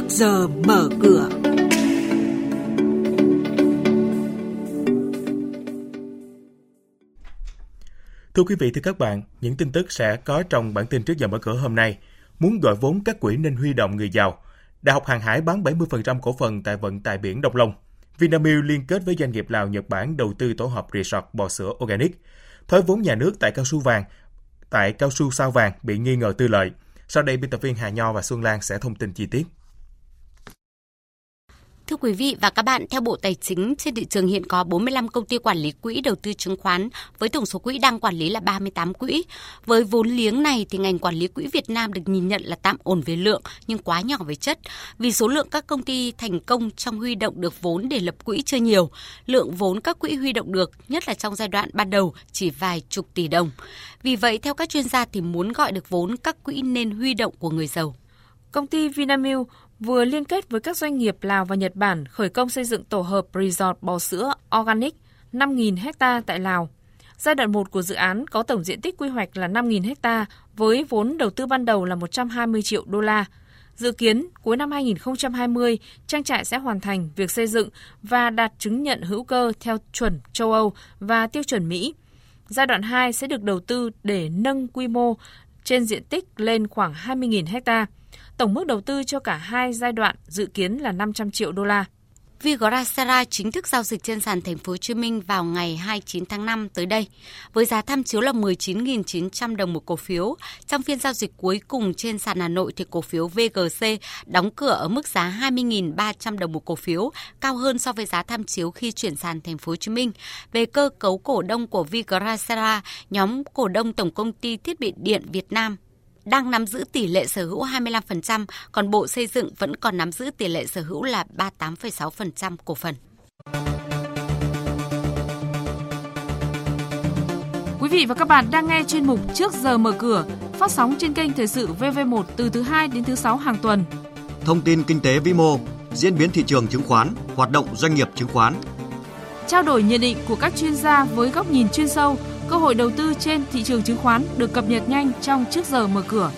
trước giờ mở cửa. Thưa quý vị, thưa các bạn, những tin tức sẽ có trong bản tin trước giờ mở cửa hôm nay. Muốn gọi vốn các quỹ nên huy động người giàu. Đại học Hàng hải bán 70% cổ phần tại vận tại biển Đông Long. Vinamilk liên kết với doanh nghiệp Lào Nhật Bản đầu tư tổ hợp resort bò sữa organic. Thoái vốn nhà nước tại cao su vàng, tại cao su sao vàng bị nghi ngờ tư lợi. Sau đây, biên tập viên Hà Nho và Xuân Lan sẽ thông tin chi tiết. Thưa quý vị và các bạn, theo Bộ Tài chính, trên thị trường hiện có 45 công ty quản lý quỹ đầu tư chứng khoán với tổng số quỹ đang quản lý là 38 quỹ. Với vốn liếng này thì ngành quản lý quỹ Việt Nam được nhìn nhận là tạm ổn về lượng nhưng quá nhỏ về chất. Vì số lượng các công ty thành công trong huy động được vốn để lập quỹ chưa nhiều, lượng vốn các quỹ huy động được, nhất là trong giai đoạn ban đầu chỉ vài chục tỷ đồng. Vì vậy, theo các chuyên gia thì muốn gọi được vốn các quỹ nên huy động của người giàu. Công ty Vinamilk vừa liên kết với các doanh nghiệp Lào và Nhật Bản khởi công xây dựng tổ hợp resort bò sữa Organic 5.000 ha tại Lào. Giai đoạn 1 của dự án có tổng diện tích quy hoạch là 5.000 ha với vốn đầu tư ban đầu là 120 triệu đô la. Dự kiến cuối năm 2020, trang trại sẽ hoàn thành việc xây dựng và đạt chứng nhận hữu cơ theo chuẩn châu Âu và tiêu chuẩn Mỹ. Giai đoạn 2 sẽ được đầu tư để nâng quy mô trên diện tích lên khoảng 20.000 hectare. Tổng mức đầu tư cho cả hai giai đoạn dự kiến là 500 triệu đô la. Vigrasera chính thức giao dịch trên sàn thành phố Hồ Chí Minh vào ngày 29 tháng 5 tới đây với giá tham chiếu là 19.900 đồng một cổ phiếu. Trong phiên giao dịch cuối cùng trên sàn Hà Nội thì cổ phiếu VGC đóng cửa ở mức giá 20.300 đồng một cổ phiếu, cao hơn so với giá tham chiếu khi chuyển sàn thành phố Hồ Chí Minh. Về cơ cấu cổ đông của Vigrasera, nhóm cổ đông Tổng công ty Thiết bị điện Việt Nam đang nắm giữ tỷ lệ sở hữu 25%, còn Bộ Xây dựng vẫn còn nắm giữ tỷ lệ sở hữu là 38,6% cổ phần. Quý vị và các bạn đang nghe chuyên mục Trước giờ mở cửa, phát sóng trên kênh Thời sự VV1 từ thứ 2 đến thứ 6 hàng tuần. Thông tin kinh tế vĩ mô, diễn biến thị trường chứng khoán, hoạt động doanh nghiệp chứng khoán. Trao đổi nhận định của các chuyên gia với góc nhìn chuyên sâu – Cơ hội đầu tư trên thị trường chứng khoán được cập nhật nhanh trong trước giờ mở cửa.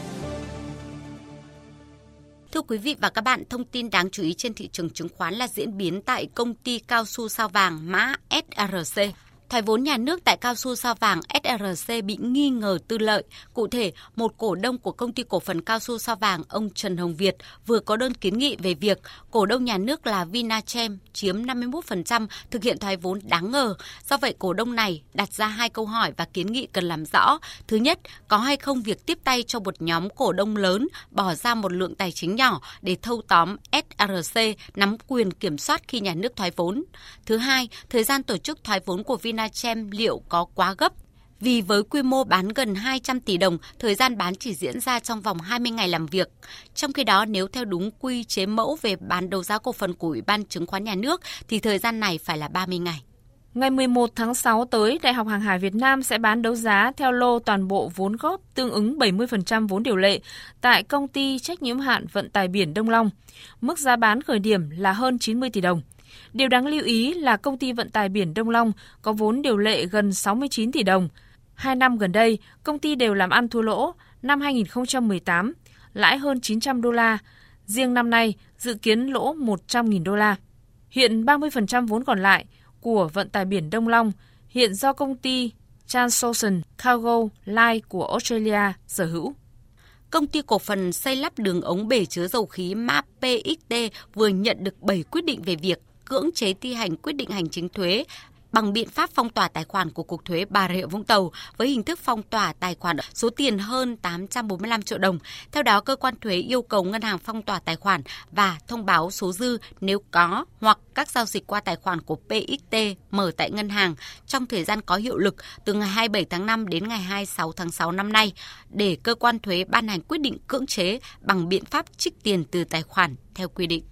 Thưa quý vị và các bạn, thông tin đáng chú ý trên thị trường chứng khoán là diễn biến tại công ty cao su sao vàng mã SRC thoái vốn nhà nước tại cao su sao vàng SRC bị nghi ngờ tư lợi. Cụ thể, một cổ đông của công ty cổ phần cao su sao vàng ông Trần Hồng Việt vừa có đơn kiến nghị về việc cổ đông nhà nước là Vinachem chiếm 51% thực hiện thoái vốn đáng ngờ. Do vậy, cổ đông này đặt ra hai câu hỏi và kiến nghị cần làm rõ. Thứ nhất, có hay không việc tiếp tay cho một nhóm cổ đông lớn bỏ ra một lượng tài chính nhỏ để thâu tóm SRC nắm quyền kiểm soát khi nhà nước thoái vốn. Thứ hai, thời gian tổ chức thoái vốn của Vinachem Vinachem liệu có quá gấp vì với quy mô bán gần 200 tỷ đồng, thời gian bán chỉ diễn ra trong vòng 20 ngày làm việc. Trong khi đó, nếu theo đúng quy chế mẫu về bán đấu giá cổ phần của Ủy ban Chứng khoán Nhà nước thì thời gian này phải là 30 ngày. Ngày 11 tháng 6 tới, Đại học Hàng hải Việt Nam sẽ bán đấu giá theo lô toàn bộ vốn góp tương ứng 70% vốn điều lệ tại công ty trách nhiệm hạn vận tải biển Đông Long. Mức giá bán khởi điểm là hơn 90 tỷ đồng. Điều đáng lưu ý là công ty vận tải biển Đông Long có vốn điều lệ gần 69 tỷ đồng. Hai năm gần đây, công ty đều làm ăn thua lỗ. Năm 2018, lãi hơn 900 đô la. Riêng năm nay, dự kiến lỗ 100.000 đô la. Hiện 30% vốn còn lại của vận tải biển Đông Long hiện do công ty Transocean Cargo Line của Australia sở hữu. Công ty cổ phần xây lắp đường ống bể chứa dầu khí MAPXT vừa nhận được 7 quyết định về việc cưỡng chế thi hành quyết định hành chính thuế bằng biện pháp phong tỏa tài khoản của Cục Thuế Bà Rịa Vũng Tàu với hình thức phong tỏa tài khoản số tiền hơn 845 triệu đồng. Theo đó, cơ quan thuế yêu cầu ngân hàng phong tỏa tài khoản và thông báo số dư nếu có hoặc các giao dịch qua tài khoản của PXT mở tại ngân hàng trong thời gian có hiệu lực từ ngày 27 tháng 5 đến ngày 26 tháng 6 năm nay để cơ quan thuế ban hành quyết định cưỡng chế bằng biện pháp trích tiền từ tài khoản theo quy định.